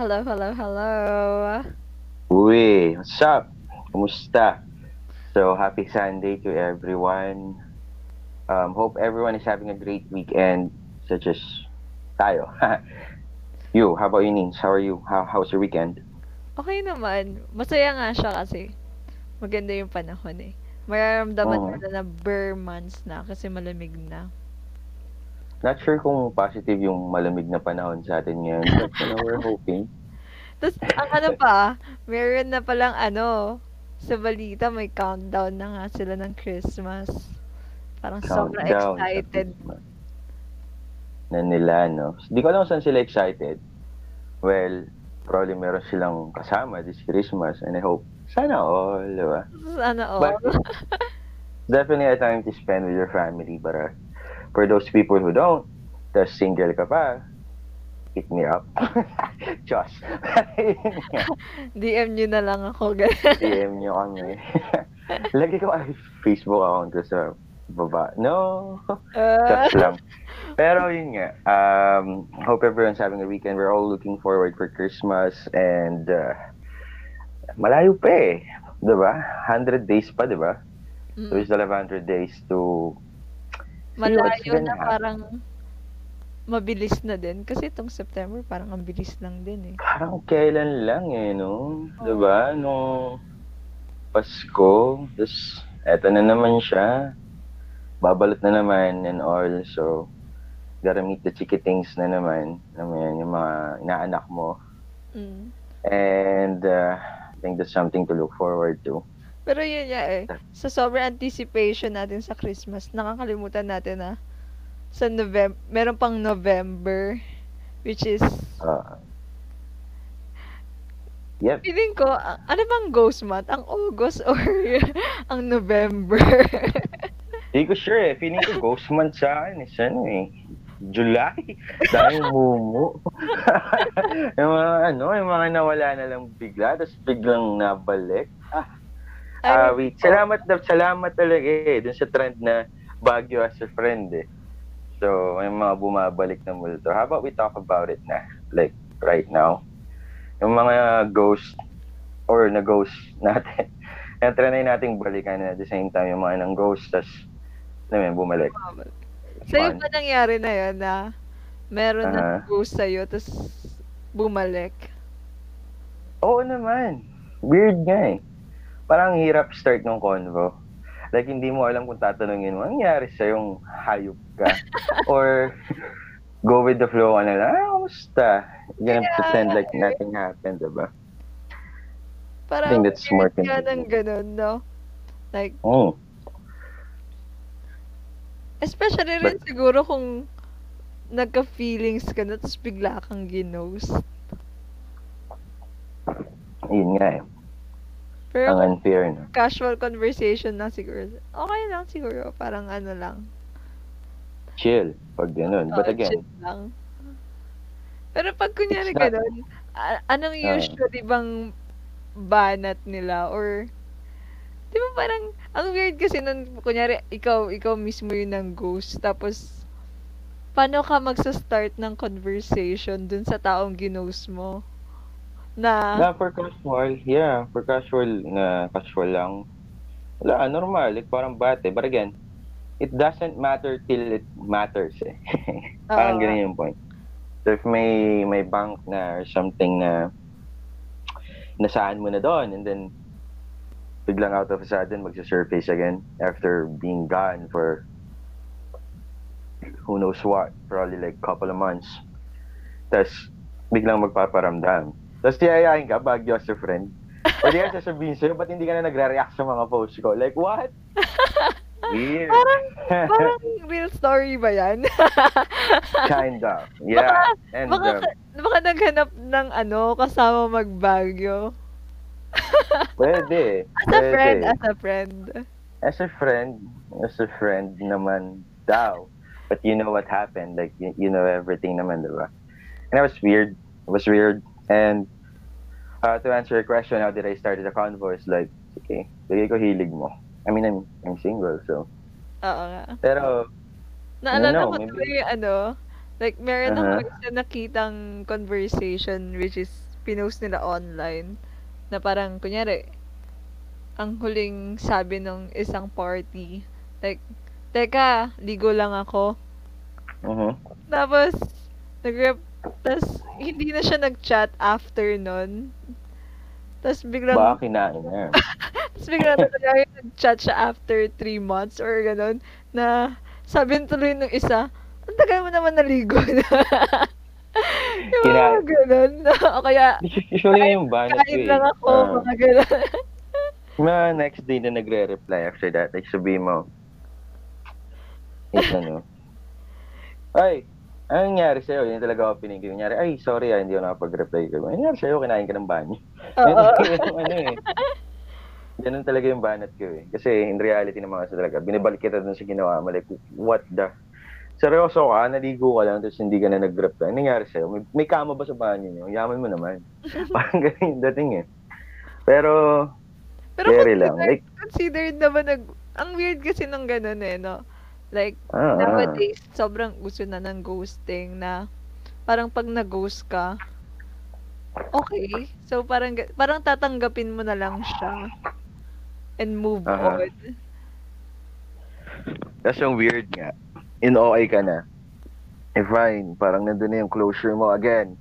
Hello, hello, hello. Uy, what's up? Kumusta? So, happy Sunday to everyone. Um, hope everyone is having a great weekend, such as tayo. you, how about you, Nins? How are you? How, how's your weekend? Okay naman. Masaya nga siya kasi maganda yung panahon eh. Mararamdaman mo na na bare months na kasi malamig na. Not sure kung positive yung malamig na panahon sa atin ngayon, but you know, we're hoping. Tapos, ang ano pa, meron na palang ano, sa balita may countdown na nga sila ng Christmas. Parang sobrang excited. Na nila, no? Di ko alam saan sila excited. Well, probably meron silang kasama this Christmas and I hope sana all, di ba? Sana all. But definitely a time to spend with your family. But uh, for those people who don't, the single ka pa, hit me up. Josh. DM nyo na lang ako. DM nyo kami. Lagi ko ay Facebook account ko sa baba. No. Just lang. Pero yun nga, um, hope everyone's having a weekend. We're all looking forward for Christmas and uh, malayo pa eh. Diba? 100 days pa, diba? So mm, still have 100 days to malayo na happen. parang mabilis na din. Kasi itong September parang ang bilis lang din eh. Parang kailan lang eh, no? Diba? Nung Pasko, tapos eto na naman siya. Babalot na naman and all. So, gotta meet the chikitings na naman. Alam mo yan, yung mga inaanak mo. Mm. And uh, I think that's something to look forward to. Pero yun nga eh, sa sobrang anticipation natin sa Christmas, nakakalimutan natin na sa November, meron pang November, which is, Uh, yep. feeling ko, ano bang ghost month? Ang August or ang November? Hindi ko sure eh. Feeling ko ghost month sa akin is ano eh. July. Dahil mumu. yung mga ano, yung mga nawala na lang bigla, tapos biglang nabalik. Ah, ah, wait. Salamat na, salamat talaga eh. Dun sa trend na Baguio as a friend eh. So, may mga bumabalik na multo. How about we talk about it na? Like, right now. Yung mga ghost or na ghost natin. Kaya try na nating balikan na at the same time yung mga nang ghost, tas yun, bumalik. Sa'yo Fun. ba nangyari na yun na meron na Aha. ghost sa'yo, tapos bumalik? Oo naman. Weird nga eh. Parang hirap start ng convo. Like, hindi mo alam kung tatanungin mo, "Anong nangyari sa yung hayop ka? Or, go with the flow ka na lang, ah, kamusta? You're gonna Yeah. pretend like nothing happened, diba? Parang think that's more convenient. ng ganun, no? Like, Oh, especially rin siguro kung nagka-feelings ka na, tapos bigla kang ginost. yun nga eh. Pero Ang unfair, no? casual conversation lang siguro. Okay lang siguro. Parang ano lang. Chill. Pag ganun. But Oo, again, chill lang. Pero pag kunyari not- ganun, anong Oo. usually bang banat nila? Or, di ba parang, ang weird kasi nun, kunyari, ikaw, ikaw mismo yun ng ghost. Tapos, paano ka magsa-start ng conversation dun sa taong ginost mo? Na, na for casual, yeah, for casual na casual lang. Wala, normal, like parang bate. But again, it doesn't matter till it matters eh. parang Oo. ganun yung point. So if may may bank na or something na nasaan mo na doon and then biglang out of a sudden magsa-surface again after being gone for who knows what, probably like couple of months. Tapos biglang magpaparamdam. Tapos tiyayain ka, Baguio as a friend. O di sasabihin sa'yo, ba't hindi ka na nagre-react sa mga posts ko? Like, what? Weird. Parang, parang real story ba yan? kind of. Yeah. And, baka, um, baka naghanap ng ano, kasama magbagyo. pwede. As a pwede. friend, as a friend. as a friend, as a friend naman daw. But you know what happened. Like, you, you know everything naman, diba? And it was weird. It was weird. And uh, to answer your question, how did I start the convo? Is like, okay, bigay ko hilig mo. I mean, I'm, I'm single, so. Oo nga. Pero, Naalala know, ko maybe- tuloy ano, like meron Uh-huh. ako isa nakitang conversation which is pinost nila online na parang kunyari ang huling sabi ng isang party like teka ligo lang ako Mhm. tapos nag tapos hindi na siya nag-chat after nun tapos biglang Baka kinain na. tapos biglang talaga nag-chat siya after three months or ganun na sabi tuloy nung isa ang tagal mo naman naligo na yung mga Kinain. ganun o kaya Usually yung banat ko kain eh. lang ako Ah, mga ganun mga next day na nagre-reply after that, like sabihin mo, is ano, ay, anong nangyari sa'yo? Yun talaga ako pinigil. Nangyari, ay, sorry ah, hindi ako nakapag-reply. Ano nangyari sa'yo? Kinain ka ng banyo. Oo. ano eh. Ganun talaga yung banat ko eh. Kasi in reality naman kasi talaga, binibalik kita dun sa ginawa mo. Like, what the? Seryoso ka, naligo ka lang, tapos hindi ka na nag-reply. Anong nangyari sa'yo? May, may kama ba sa banyo niyo? Yaman mo naman. Parang ganun yung dating eh. Pero, Pero Very lang. Like- considered naman nag... Ang weird kasi nung ganun eh, no? Like, ah, ah. nowadays, sobrang uso na ng ghosting na parang pag na-ghost ka, okay. So, parang, parang tatanggapin mo na lang siya and move Aha. on. That's yung weird nga. In OA ka na. Eh fine, parang nandun na yung closure mo again.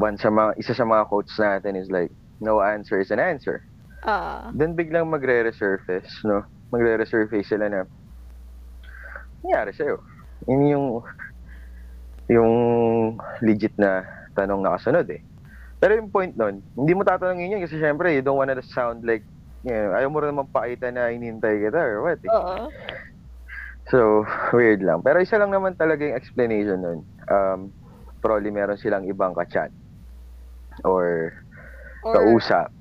One sa mga, isa sa mga quotes natin is like, no answer is an answer. Ah, Then biglang magre-resurface, no? Magre-resurface sila na, nangyari sa'yo. Yun yung, yung legit na tanong na kasunod eh. Pero yung point nun, hindi mo tatanungin yun kasi syempre, you don't wanna sound like, you know, ayaw mo rin naman pakita na hinihintay kita or what eh. So, weird lang. Pero isa lang naman talaga yung explanation nun. Um, probably meron silang ibang ka-chat. Or, Or, kausap.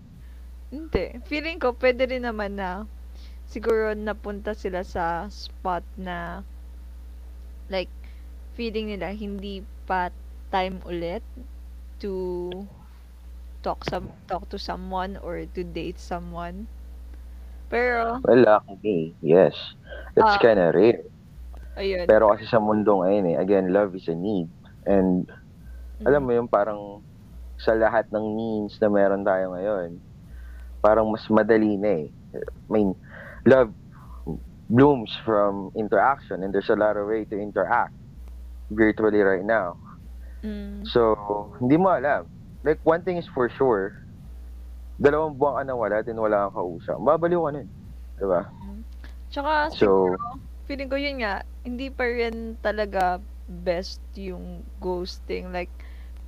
hindi. Feeling ko, pwede rin naman na siguro napunta sila sa spot na like, feeling nila hindi pa time ulit to talk some talk to someone or to date someone. Pero, Well, luckily, yes. It's Ah. kinda rare. ayun. Pero kasi sa mundo ngayon eh, again, love is a need. And, alam mo yung parang sa lahat ng means na meron tayo ngayon, parang mas madali na eh. I mean, love blooms from interaction and there's a lot of way to interact virtually right now. Mm. So, hindi mo alam. Like, one thing is for sure, dalawang buwan ka na wala, din wala kang kausap. Babaliw ka nun. Diba? Tsaka, So, siguro, feeling ko yun nga, hindi pa rin talaga best yung ghosting. Like,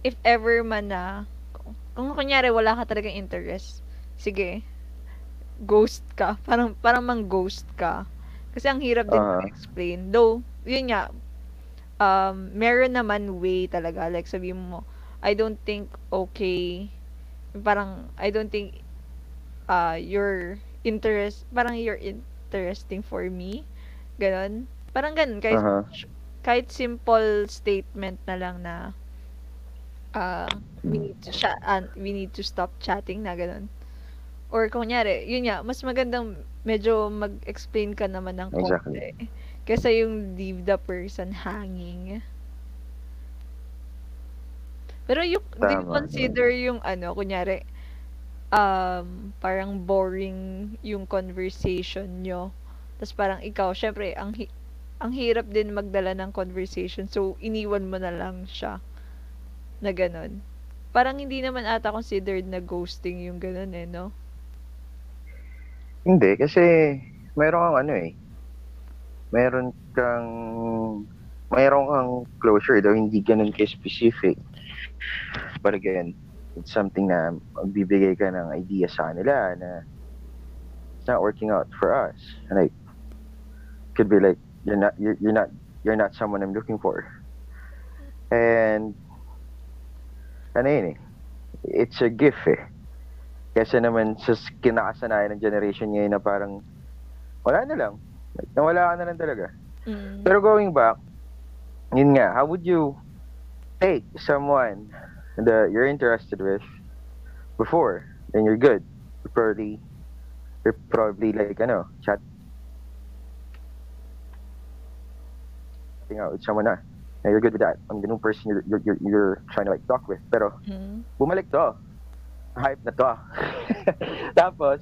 if ever man na, kung kunyari wala ka talagang interest, sige, ghost ka. Parang, parang mang ghost ka. Kasi ang hirap din Ah. explain. Though, yun nga, um, meron naman way talaga. Like, sabi mo, I don't think okay, parang, I don't think, uh, your interest, parang you're interesting for me. Ganon. Parang ganon. Kahit, Aha. kahit simple statement na lang na, uh, we need to chat, uh, we need to stop chatting na ganon. Or kunyari, yun nga, mas magandang medyo mag-explain ka naman ng Exactly. konti. Kesa yung leave the person hanging. Pero yung, do you Tama. consider yung ano, kunyari, um, parang boring yung conversation nyo. Tapos parang ikaw, syempre, ang, hi- ang hirap din magdala ng conversation. So, iniwan mo na lang siya. Na ganun. Parang hindi naman ata considered na ghosting yung ganun eh, no? Hindi, kasi meron kang ano eh. Meron kang meron kang closure daw hindi ganun ka-specific. But again, it's something na magbibigay ka ng idea sa kanila na it's not working out for us. And like, could be like, you're not, you're, you're not, you're not someone I'm looking for. And, ano yun eh, it's a gift eh. Kasi naman sa kinakasanayan ng generation ngayon na parang wala na lang. Like, nawala ka na lang talaga. Mm. Pero going back, yun nga, how would you take someone that you're interested with before, then you're good. You're probably, you're probably like, ano, chatting out with someone na. na you're good with that. I'm the new person you're, you're, you're, you're trying to like talk with. Pero, Mm. bumalik to. Hype na to. Tapos,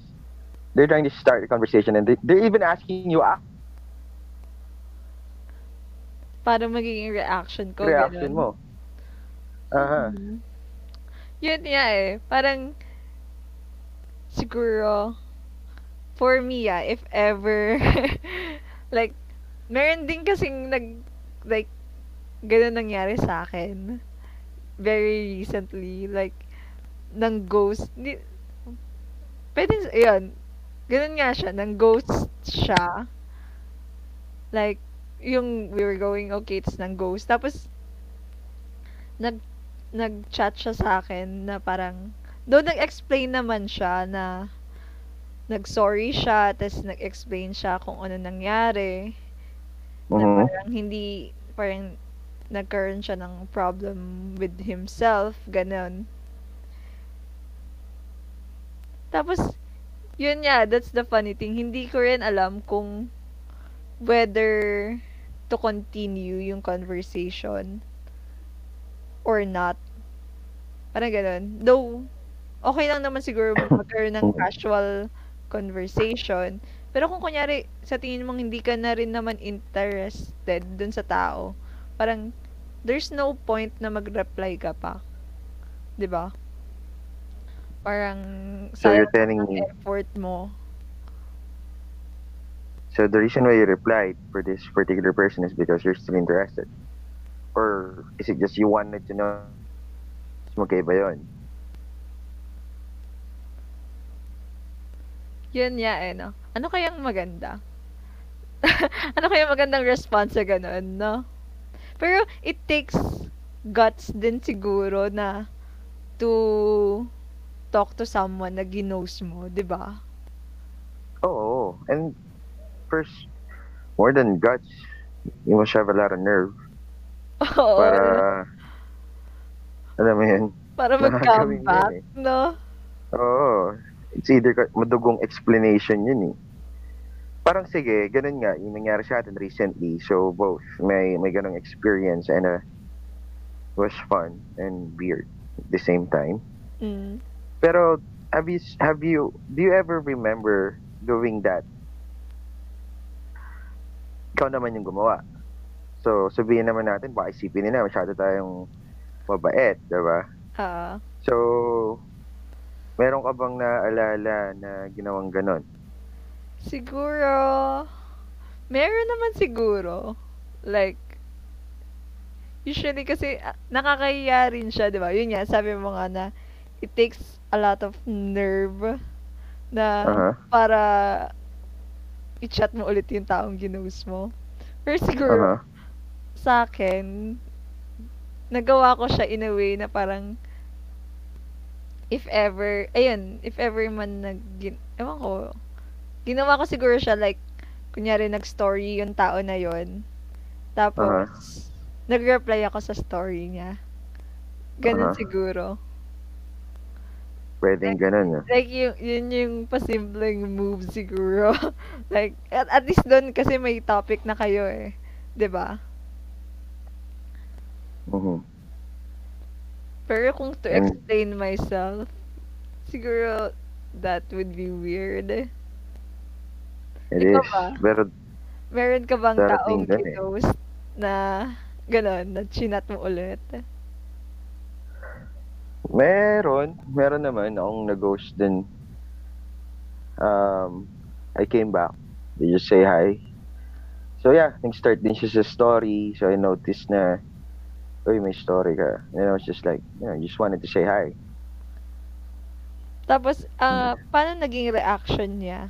they're trying to start a conversation and they, they're even asking you ah, Paano magiging reaction ko? reaction ganun. mo. Aha. Mhm. Yun nga eh. Parang, siguro, for me ah, if ever, like, meron din kasing nag, like, ganun nangyari sa akin. Very recently. Like, nang ghost. Di, pwede, yun. Ganun nga siya. Nang ghost siya. Like, yung we were going okay, it's nang ghost. Tapos, nag nag-chat siya sa akin na parang, though nag-explain naman siya na nag-sorry siya, tapos nag-explain siya kung ano nangyari, na Mhm. parang hindi, parang nagkaroon siya ng problem with himself, ganun. Tapos, yun nga, that's the funny thing. Hindi ko rin alam kung whether to continue yung conversation or not. Parang ganun. Though, okay lang naman siguro magkaroon ng casual conversation. Pero kung kunyari, sa tingin mong hindi ka na rin naman interested dun sa tao, parang, there's no point na mag-reply ka pa. 'Di ba? Parang, So you're telling me, effort mo. so the reason why you replied for this particular person is because you're still interested? Or is it just you wanted to know magkaiba yun? Yun nga eh, no? Ano kayang maganda? ano kayang magandang response sa ganun, no? Pero it takes guts din siguro na to talk to someone na ginos mo, di ba? Oo. And first, more than guts, you must have a lot of nerve Oo. para, alam mo yun, para mag-comeback, eh. no? Oo. It's either madugong explanation yun eh. Parang sige, ganun nga, yung nangyari sa atin recently. So both, may may ganung experience and uh, was fun and weird at the same time. Mm. Pero have you have you do you ever remember doing that? Ikaw naman yung gumawa. So sabihin naman natin, baka isipin nila masyado tayong mabait, 'di ba? Ah. So, meron ka bang naalala na ginawang ganon? Siguro, meron naman siguro. Like, usually kasi ah, nakakahiya rin siya, di ba? Yun nga, sabi mo nga na it takes a lot of nerve na Aha. para i-chat mo ulit yung taong ginost mo. Pero siguro, Aha. sa akin, nagawa ko siya in a way na parang if ever, ayun, if ever man nag, ewan ko, ginawa ko siguro siya like, kunyari nag-story yung tao na yon Tapos, nag-reply ako sa story niya. Ganun Aha. siguro. Pwedeng ganon. ah. Like, yung, yun yung pasimpleng move siguro. like, at, at least doon kasi may topic na kayo eh. 'Di ba Mhm. Pero kung to And- explain myself, siguro that would be weird. It Ikaw is. ba? Pero, Meron ka bang taong Darating din eh. ginost na gano'n, na chinat mo ulit? Meron. Meron naman akong nag-ghost din. Um, I came back. They just say hi. So yeah, nag-start din siya sa story. So I noticed na, uy, may story ka. And I was just like, you know, just wanted to say hi. Tapos, ah, paano naging reaction niya?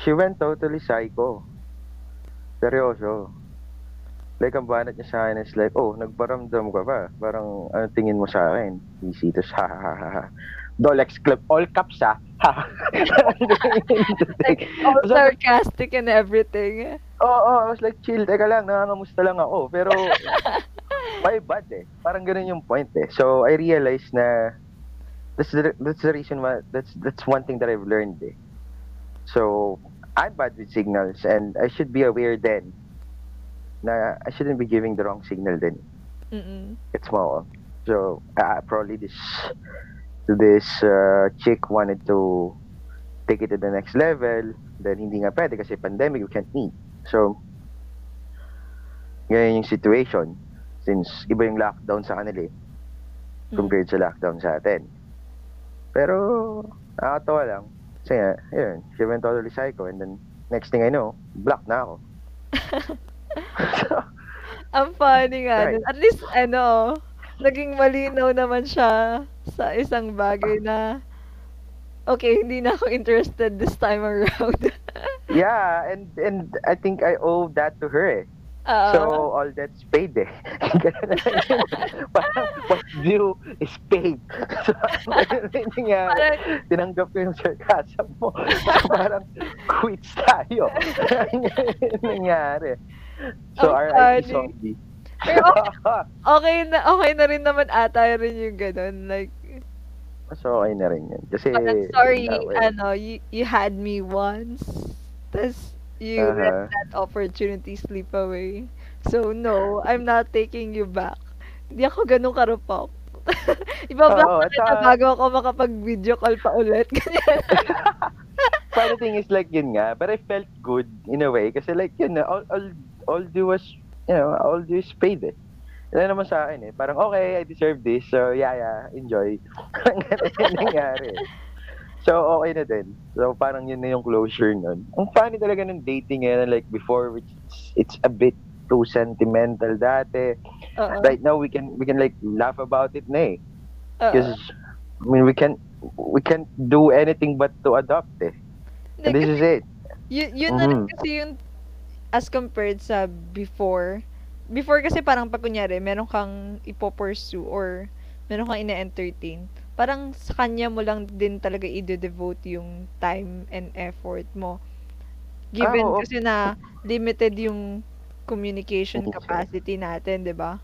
She went totally psycho. Seryoso. Like, ang banat niya sa akin is like, oh, nagparamdam ka pa. Parang, ano tingin mo sa akin? Easy to ha ha ha ha. Dolex Club, all caps. Ha. Like, all sarcastic and everything. Oo, oh, I was like, chill, teka lang, nangangamusta lang ako. Pero, my bad eh. Parang ganun yung point eh. So, I realized na, that's the, that's the reason why, that's, that's one thing that I've learned eh. So, I'm bad with signals and I should be aware then na I shouldn't be giving the wrong signal then. Mm. It's mo. So, uh, probably this this uh, chick wanted to take it to the next level. Then hindi nga pwede kasi pandemic, we can't meet. So, ganyan yung situation. Since iba yung lockdown sa kanila eh, compared sa lockdown sa atin. Pero, nakakatawa lang. Kasi nga, yun, she went totally psycho and then next thing I know, block na ako. so, Ang funny nga. Right. nun. At least, ano, naging malinaw naman siya sa isang bagay na, okay, hindi na ako interested this time around. yeah, and and I think I owe that to her eh. Oo. So, all that's paid eh. Parang what's due is paid. So, nangyari? Parang, Tinanggap ko yung sarcasm mo. So, parang quits tayo. Nangyari. So, RIP zombie. Pero okay na, okay na rin naman ata rin yung ganun. Like, so, okay na rin yun. Kasi, parang, sorry, ano, you, you had me once. Tapos, you Uh-huh. let that opportunity slip away. So, no, I'm not taking you back. Hindi ako ganun karupok. Ibablock ko at kita saka- bago ako makapag-video call pa ulit. Ganyan. But the thing is like yun nga, but I felt good in a way kasi like yun na, all, all, all due was, you know, all due is paid eh. Yan naman sa akin eh. Parang okay, I deserve this. So yeah, yeah, enjoy. Parang ganun yung nangyari. So okay na din. So parang yun na yung closure nun. Ang funny talaga ng dating ngayon, like before, which it's, a bit too sentimental dati. Oo. Right now, we can we can like laugh about it na eh. Because, I mean, we can we can't do anything but to adopt eh. And this is it. Yun, yun na rin Mhm. kasi yung as compared sa before. Before kasi parang pag kunyari, meron kang ipopursue or meron kang ina-entertain. Parang sa kanya mo lang din talaga i-devote yung time and effort mo. Given Ah, oo. kasi na limited yung communication capacity natin, 'di ba?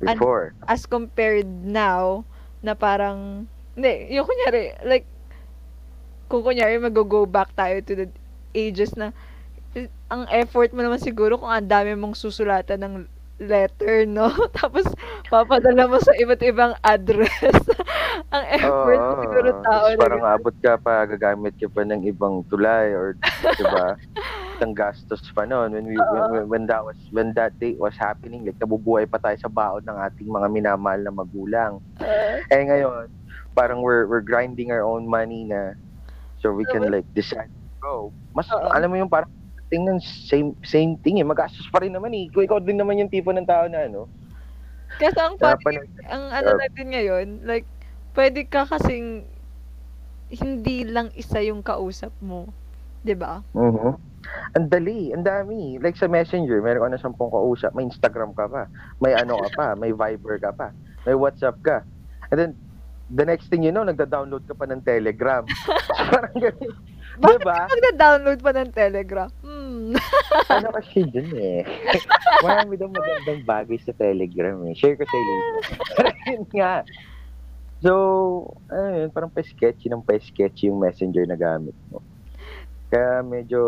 Before. As compared now na parang hindi, yung kunyari like kung kunyari mag-go back tayo to the ages na ang effort mo naman siguro kung ang dami mong susulatan ng letter, no? Tapos, papadala mo sa iba't ibang address. ang effort mo Oo, siguro tao tapos na parang abot ka pa, gagamit ka pa ng ibang tulay or, di ba? Isang gastos pa noon when, we, when, when- when that was when that date was happening like nabubuhay pa tayo sa baon ng ating mga minamahal na magulang Uh, eh ngayon parang we're we're grinding our own money na so we can like decide go mas Oo. alam mo yung parang tingnan same same thing eh magastos pa rin naman eh Kung ikaw din naman yung tipo ng tao na ano kasi ang funny, pa- ang ano natin ngayon, like, pwede ka kasing hindi lang isa yung kausap mo. ba? Mhm. Ang dali, ang dami. Like sa Messenger, meron ka na sampung kausap, may Instagram ka pa, may ano ka pa, may Viber ka pa, may WhatsApp ka. And then, the next thing you know, nagda-download ka pa ng Telegram. Parang ganun. Bakit Diba? ka magda-download pa ng Telegram? Ano kasi dun eh. Marami daw magandang bagay sa Telegram eh. Share ko sa. Pero yun nga. So, ano yun, parang pa-sketchy ng pa-sketchy yung messenger na gamit mo. Kaya medyo,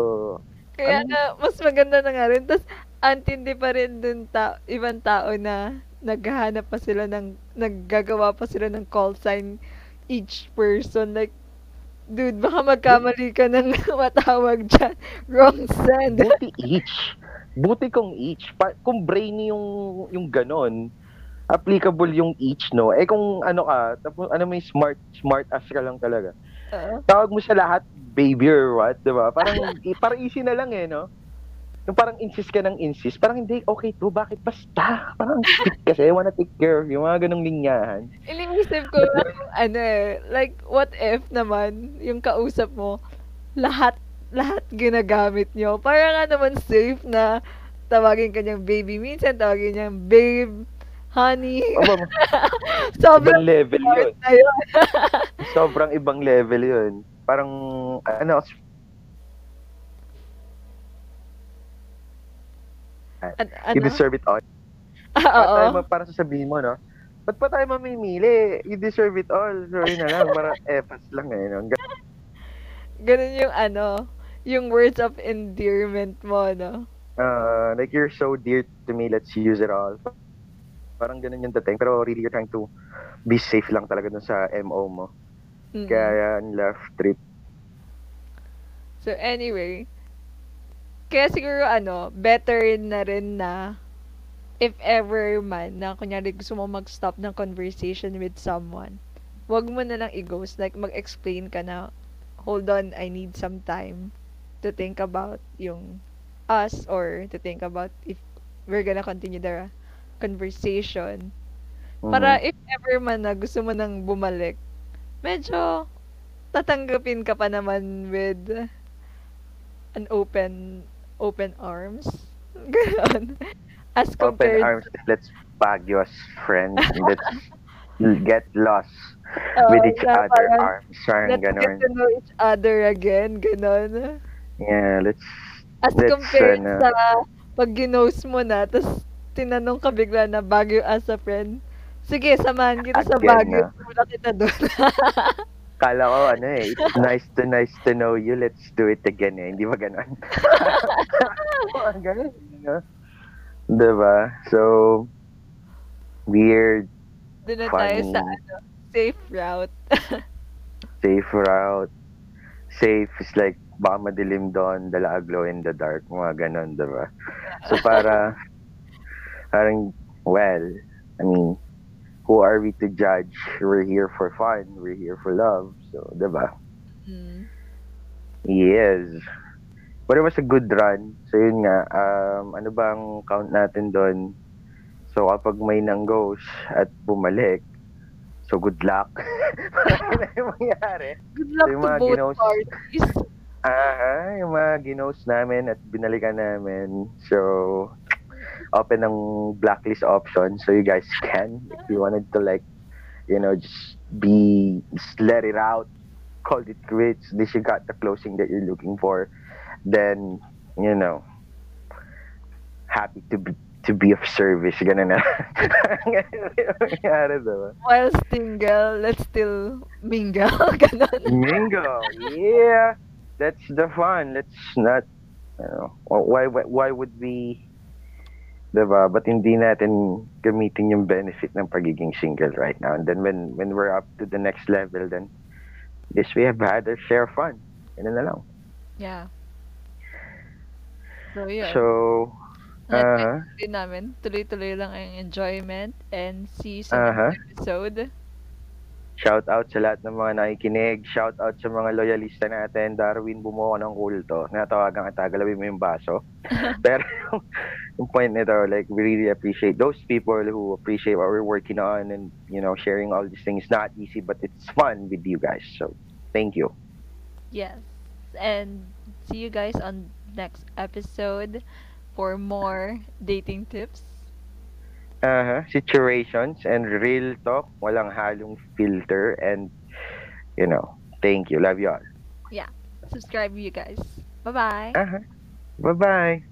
Kaya Ano? nga, mas maganda na nga rin. Tapos, antindi pa rin dun ta- ibang tao na naghahanap pa sila ng, naggagawa pa sila ng call sign each person. Like, dude, baka magkamali ka ng matawag dyan. Wrong send. buti each. Buti kung each. Pa- kung brainy yung, yung ganon, applicable yung each, no? Eh kung ano ka, tapos ano may smart, smart ass ka lang talaga. Oo. Tawag mo sa lahat, baby or what, di ba? Parang, parang easy na lang eh, no? Yung parang insist ka ng insist, parang hindi, okay to, bakit basta? Parang kasi, I wanna take care of you, mga ganong linyahan. Iniisip ko na kung ano eh, like, what if naman, yung kausap mo, lahat, lahat ginagamit nyo. Para nga naman safe na tawagin kanyang baby. Minsan tawagin niyang babe, honey. Sobrang ibang level yun. yun. Sobrang ibang level yun. Parang, ano, An- you ano? deserve it all. Ah, oo. tayo ma- para sasabihin mo, no? Ba't pa tayo mamimili? You deserve it all. So, yun na lang. Para efas lang eh. No? Ganun yung ano, yung words of endearment mo, no? uh, like you're so dear to me, let's use it all. Parang ganun yung dating. Pero really, you're trying to be safe lang talaga dun sa MO mo. Mm. Kaya yan, love trip. So anyway, kaya siguro ano, better na rin na if ever man na kunyari gusto mo mag-stop ng conversation with someone, wag mo na lang i-ghost. Like, mag-explain ka na, hold on, I need some time to think about yung us or to think about if we're gonna continue the conversation. Para Mhm. if ever man na gusto mo nang bumalik, medyo tatanggapin ka pa naman with an open open arms. Ganon. As open compared arms, let's Baguio as friends. let's get lost Oo, with each na other parang, arms. Parang Let's get ganun. to know each other again. Ganon. Yeah, let's As Let's, compared ano, sa pag ginost mo na, tapos tinanong ka bigla na Baguio as a friend. Sige, samahan kita sa Again, Baguio. ah. Wala kita doon. Kala ko ano eh, it's nice to nice to know you, let's do it again eh. Hindi ba ganun? Parang ganun. No? Diba? So, weird, doon na tayo funny, sa ano, safe route. safe route. Safe is like, baka madilim doon, dala a glow in the dark, mga ganun, diba? So, para, parang, well, I mean, who are we to judge? We're here for fun. We're here for love. So, diba? Mm. Yes. But it was a good run. So yun nga, um, ano bang count natin doon? So kapag may nang goes at bumalik, so good luck. Ano yung mangyari? Good luck Yung to both ginost- parties. Aha, yung mga ginos namin at binalikan namin. So, open ng blacklist option. So you guys can, if you wanted to like, you know, just be, just let it out, call it quits, this you got the closing that you're looking for, then, you know, happy to be, to be of service. Ganun na. Ganun mangyari, diba? While single, let's still mingle. Ganon. Mingo, yeah. That's the fun. Let's not, you know, why, why, why would we, diba? But hindi natin gamitin yung benefit ng pagiging single right now. And then when, when we're up to the next level, then this we have had our share of fun. Yan na lang. Yeah. So, yun. So, uh din namin. Tuloy-tuloy lang ang enjoyment and see you sa next episode. Shout out sa lahat ng mga nakikinig. Shout out sa mga loyalista natin. Darwin, bumuo ng kulto. Natawagan kita, galawin mo yung baso. Pero yung point nito, like, we really appreciate those people who appreciate what we're working on and, you know, sharing all these things. Not easy, but it's fun with you guys. So, thank you. Yes. And see you guys on next episode for more dating tips. Uh. Situations and real talk. Walang halong filter. And, you know, thank you. Love you all. Yeah. Subscribe you guys. Bye-bye. Uh-huh. Bye-bye.